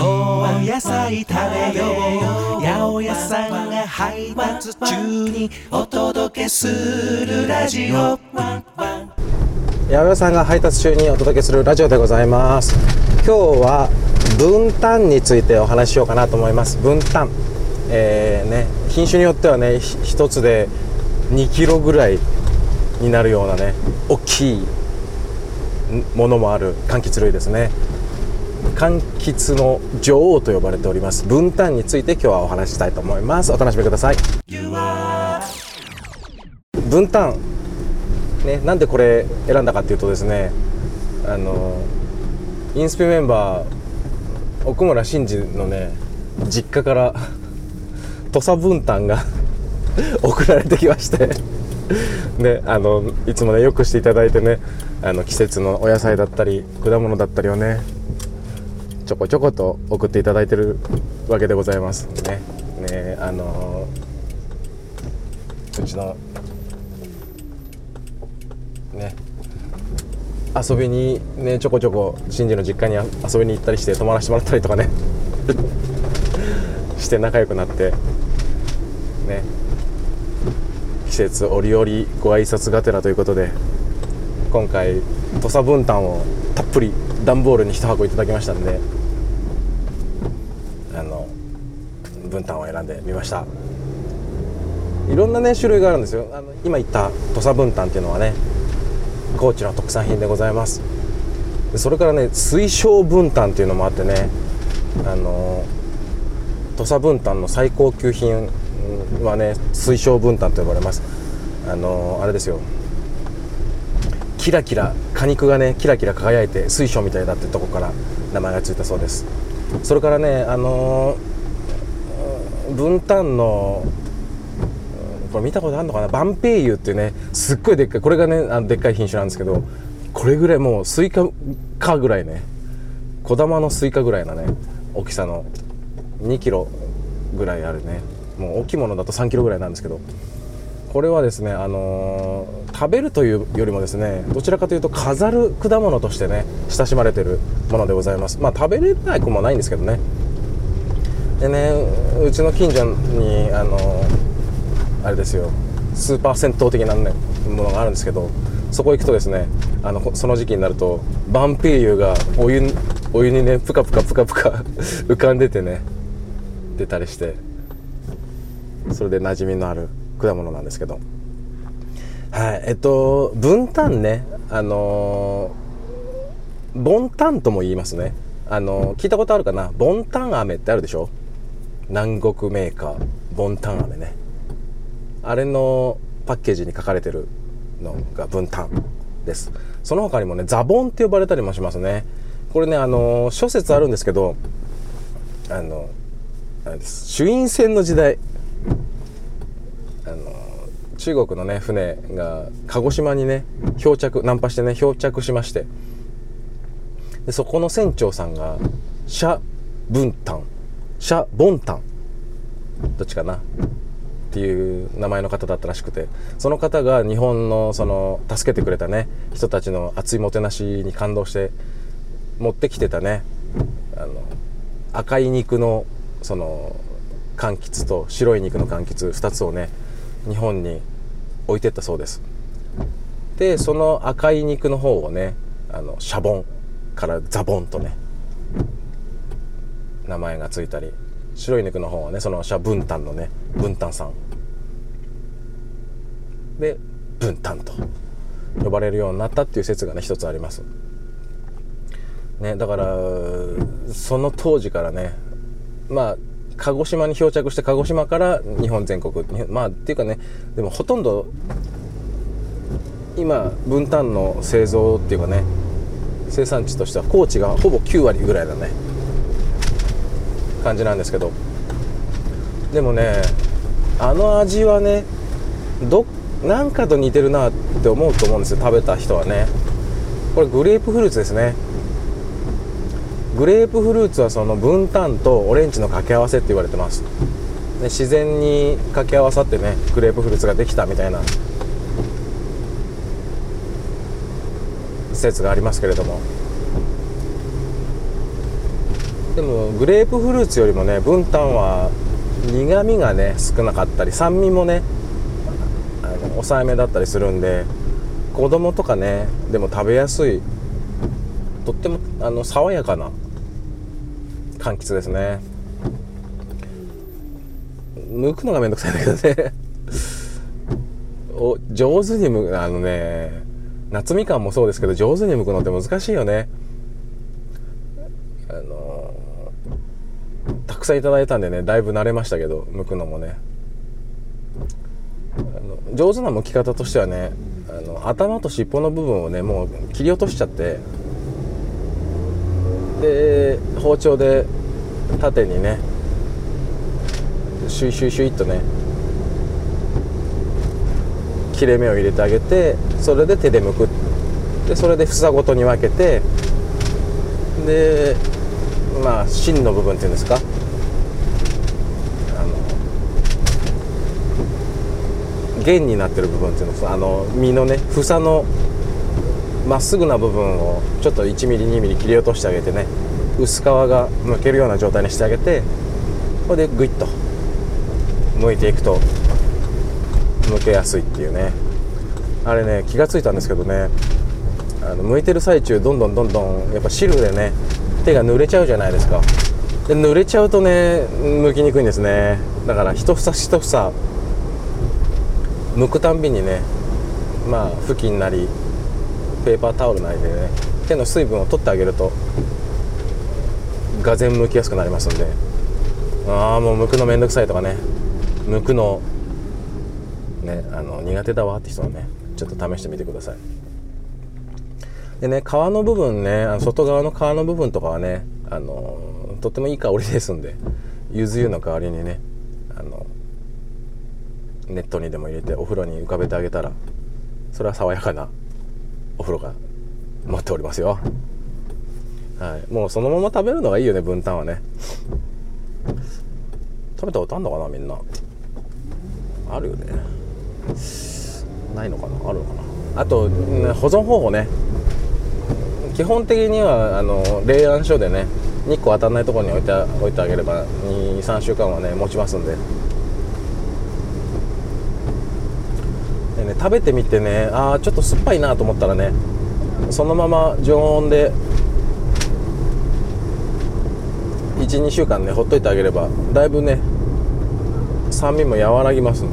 お野菜食べよう八百屋さんが配達中にお届けするラジオ八百屋さんが配達中にお届けするラジオでございます今日は分担についてお話ししようかなと思います分担えーね品種によってはねひ一つで2キロぐらいになるようなね大きいものもある柑橘類ですね。柑橘の女王と呼ばれております。分担について今日はお話ししたいと思います。お楽しみください。分担。ねなんでこれ選んだかっていうとですねあのインスピメンバー奥村真司のね実家から 土佐分担が 送られてきまして。であのいつもねよくしていただいてねあの季節のお野菜だったり果物だったりをねちょこちょこと送っていただいてるわけでございますね。ねあのうちのね遊びにねちょこちょこ新次の実家に遊びに行ったりして泊まらせてもらったりとかね。して仲良くなってね。季節折々ご挨拶がてらということで。今回土佐分担をたっぷり段ボールに1箱いただきましたんであの分担を選んでみました。いろんなね種類があるんですよ。あの今言った土佐分担っていうのはね高知の特産品でございます。それからね水晶分担っていうのもあってねあの土佐分担の最高級品はね水晶分担と呼ばれます。あのあれですよ。キラキラ果肉がねキラキラ輝いて水晶みたいだってとこから名前がついたそうです。それからねあの分担のこれ見たことあるのかな？バンペイユっていうねすっごいでっかいこれがねあのでっかい品種なんですけどこれぐらいもうスイカかぐらいね小玉のスイカぐらいなね大きさの2キロぐらいあるね。もう大きいものだと3キロぐらいなんですけどこれはですね、あのー、食べるというよりもですねどちらかというと飾る果物としてね親しまれてるものでございます。まあ食べれないこともないんですけどね。でねうちの近所にあのー、あれですよスーパー銭湯的な、ね、ものがあるんですけどそこ行くとですねあのその時期になるとバンペイユがお湯お湯にねプカプカプカプカ浮かんでてね出たりしてそれで馴染みのある果物なんですけど。はいえっと分担ねあのー、ボンタンとも言いますね。あの、聞いたことあるかな？ボンタン飴ってあるでしょ？南国メーカーボンタン飴ね。あれのパッケージに書かれてるのが分担です。その他にもねザボンって呼ばれたりもしますね。これねあの、諸説あるんですけどあのあれです。朱印船の時代あの中国のね船が鹿児島にね漂着ナンパしてね漂着しまして。でそこの船長さんがシャ・ブンタン。シャ・ボンタン。どっちかな。っていう名前の方だったらしくて。その方が日本のその助けてくれたね人たちの熱いもてなしに感動して持ってきてたねあの赤い肉のその柑橘と白い肉の柑橘2つをね日本に置いてったそうです。でその赤い肉の方をねあのシャボンからザボンとね名前がついたり白い肉の方はねそのシャブンタンのねブンタンさん。でブンタンと呼ばれるようになったっていう説がね一つあります。ねだからその当時からねまあ鹿児島に漂着して鹿児島から日本全国。まあっていうかねでもほとんど今分担の製造っていうかね生産地としては高知がほぼ9割ぐらいだね。感じなんですけど。でもねあの味はねどなんかと似てるなって思うと思うんですよ食べた人はね。これグレープフルーツですね。グレープフルーツはその分担とオレンジの掛け合わせって言われてます。で自然に掛け合わさってねグレープフルーツができたみたいな説がありますけれども。でもグレープフルーツよりもねブンタンは苦みがね少なかったり酸味もねあの抑えめだったりするんで子供とかねでも食べやすいとってもあの爽やかな柑橘ですね。剥くのがめんどくさいんだけどね。お上手に剥くあのね夏みかんもそうですけど上手に剥くのって難しいよね。あのたくさんいただいたんでねだいぶ慣れましたけど剥くのもね。あの上手な剥き方としてはねあの頭と尻尾の部分をねもう切り落としちゃってで包丁で縦にねシュイシュイシュイっとね切れ目を入れてあげてそれで手で剥く。でそれで房ごとに分けてでまあ芯の部分っていうんですか。あの弦になってる部分っていうのあの実のね房のまっすぐな部分をちょっと 1mm2mm 切り落としてあげてね薄皮がむけるような状態にしてあげてこれでグイッと剥いていくと剥けやすいっていうね。あれね気が付いたんですけどねあの剥いてる最中どんどんどんどんやっぱ汁でね手が濡れちゃうじゃないですか。で濡れちゃうとね剥きにくいんですね。だから一房一房剥くたんびにねまあ布巾なりペーパータオルなりでね。手の水分を取ってあげるとがぜん剥きやすくなりますんで。ああもう剥くのめんどくさいとかね。剥くのねあの苦手だわって人はねちょっと試してみてください。でね皮の部分ねあの外側の皮の部分とかはねあのとってもいい香りですんでゆず湯の代わりにねあのネットにでも入れてお風呂に浮かべてあげたらそれは爽やかなお風呂が待っておりますよ。はい。もうそのまま食べるのがいいよね分担はね。食べたことあんのかなみんな。あるよね。ないのかなあるのかな。あと、ね、保存方法ね。基本的にはあの冷暗所でね日光当たらないところに置いて置いてあげれば23週間はね持ちますんで。ね、食べてみてね。ああちょっと酸っぱいなと思ったらねそのまま常温で12週間ねほっといてあげればだいぶね酸味も和らぎます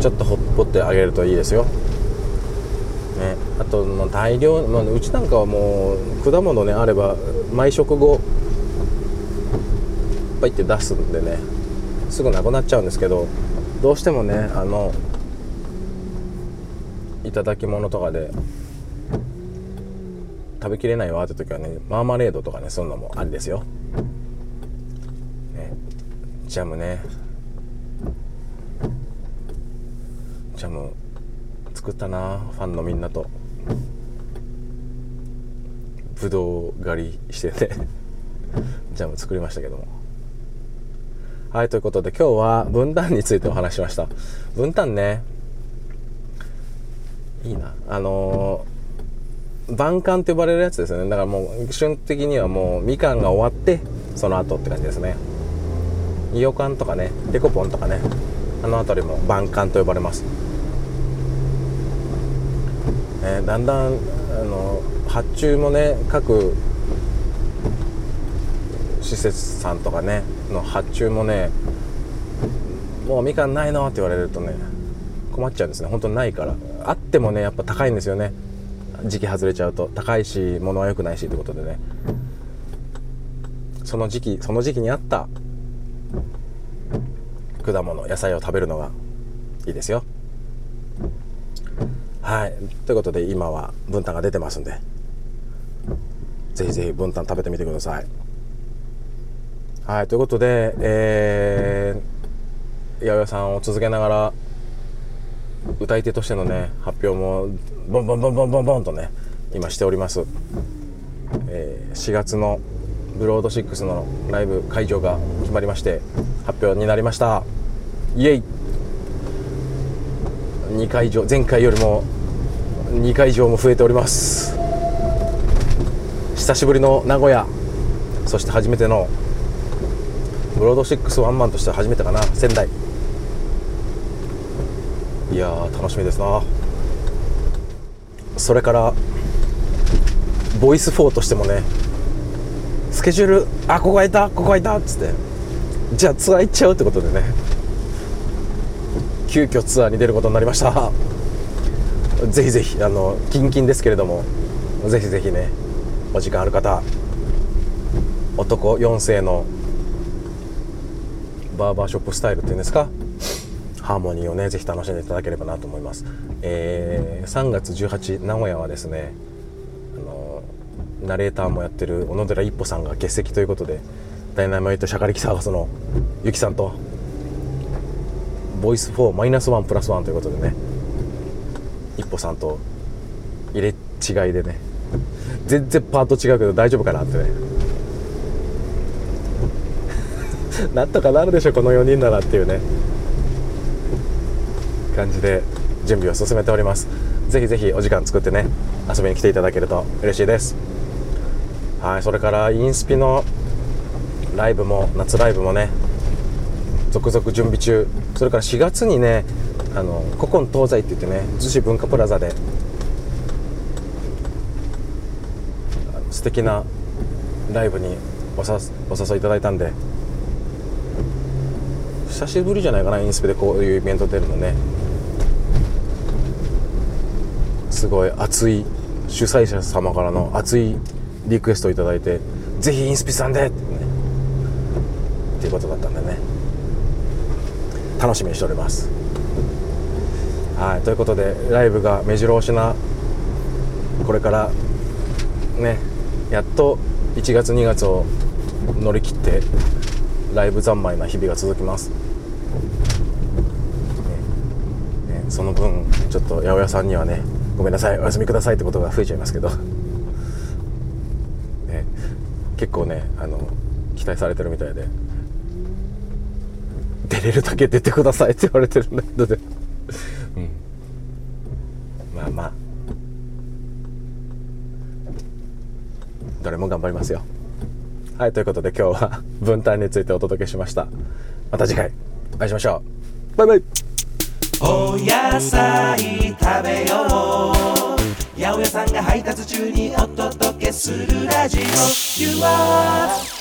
ちょっとほっぽってあげるといいですよ、ね、あとの大量、まあ、うちなんかはもう果物ねあれば毎食後パイって出すんでね。すぐなくなっちゃうんですけどどうしてもねあのいただき物とかで食べきれないわって時はねマーマレードとかねそういうのもありですよ、ね、ジャムね。ジャム作ったなファンのみんなと。ぶどう狩りしてねジャム作りましたけども。はいということで今日は分担についてお話しました。分担ねいいな。あのー、晩柑と呼ばれるやつですね。だからもう瞬的にはもうみかんが終わってその後って感じですね。いよかんとかねデコポンとかねあの辺りも晩柑と呼ばれます。ね、だんだんあの発注もね各施設さんとかねの発注もねもうみかんないのって言われるとね困っちゃうんですね。本当にないから。あってもねやっぱ高いんですよね。時期外れちゃうと。高いし物は良くないしってことでね。その時期その時期に合った果物野菜を食べるのがいいですよ。はい。ということで今は分担が出てますんでぜひぜひ分担食べてみてください。はいということでえー、八百屋さんを続けながら歌い手としてのね発表もボンボンボンボンボンボンとね今しております、えー、4月のブロード6のライブ会場が決まりまして発表になりました。イエイ。2会場前回よりも2回以上も増えております。久しぶりの名古屋そして初めてのブロード6ワンマンとして初めてかな。仙台。いや楽しみですな。それからボイス4としてもねスケジュールあここ空いたここ空いたっつって。じゃあツアー行っちゃうってことでね。急遽ツアーに出ることになりました。ぜひぜひあのキンキンですけれどもぜひぜひねお時間ある方男4世のバーバーショップスタイルっていうんですか？ハーモニーをねぜひ楽しんでいただければなと思います、えー、3月18名古屋はですねあのナレーターもやってる小野寺一歩さんが欠席ということでダイナマイトシャカリキサーガスのゆきさんとボイス4マイナス1プラス1ということでね一歩さんと入れ違いでね全然パート違うけど大丈夫かなってね。なんとかなるでしょこの4人ならっていうね。感じで準備を進めております。ぜひぜひお時間作ってね遊びに来ていただけると嬉しいです。はいそれからインスピのライブも夏ライブもね続々準備中。それから4月にねあの古今東西って言ってね逗子文化プラザで素敵なライブにおさお誘いいただいたんで久しぶりじゃないかなインスペでこういうイベント出るのね。すごい熱い主催者様からの熱いリクエストをいいて「ぜひインスピさんで!」ってね。っていうことだったんでね。楽しみにしております。はいということでライブが目白押しなこれからねやっと1月2月を乗り切ってライブ三昧な日々が続きます、ねね、その分ちょっと八百屋さんにはねごめんなさいお休みくださいってことが増えちゃいますけど、ね、結構ねあの期待されてるみたいで。出れるだけ出てくださいって言われてるんだけどね、うん、まあまあ。どれも頑張りますよ。はいということで今日は 分担についてお届けしました。また次回。お会いしましょう。バイバイ。お野菜食べよう。八百屋さんが配達中にお届けするラジオ。You are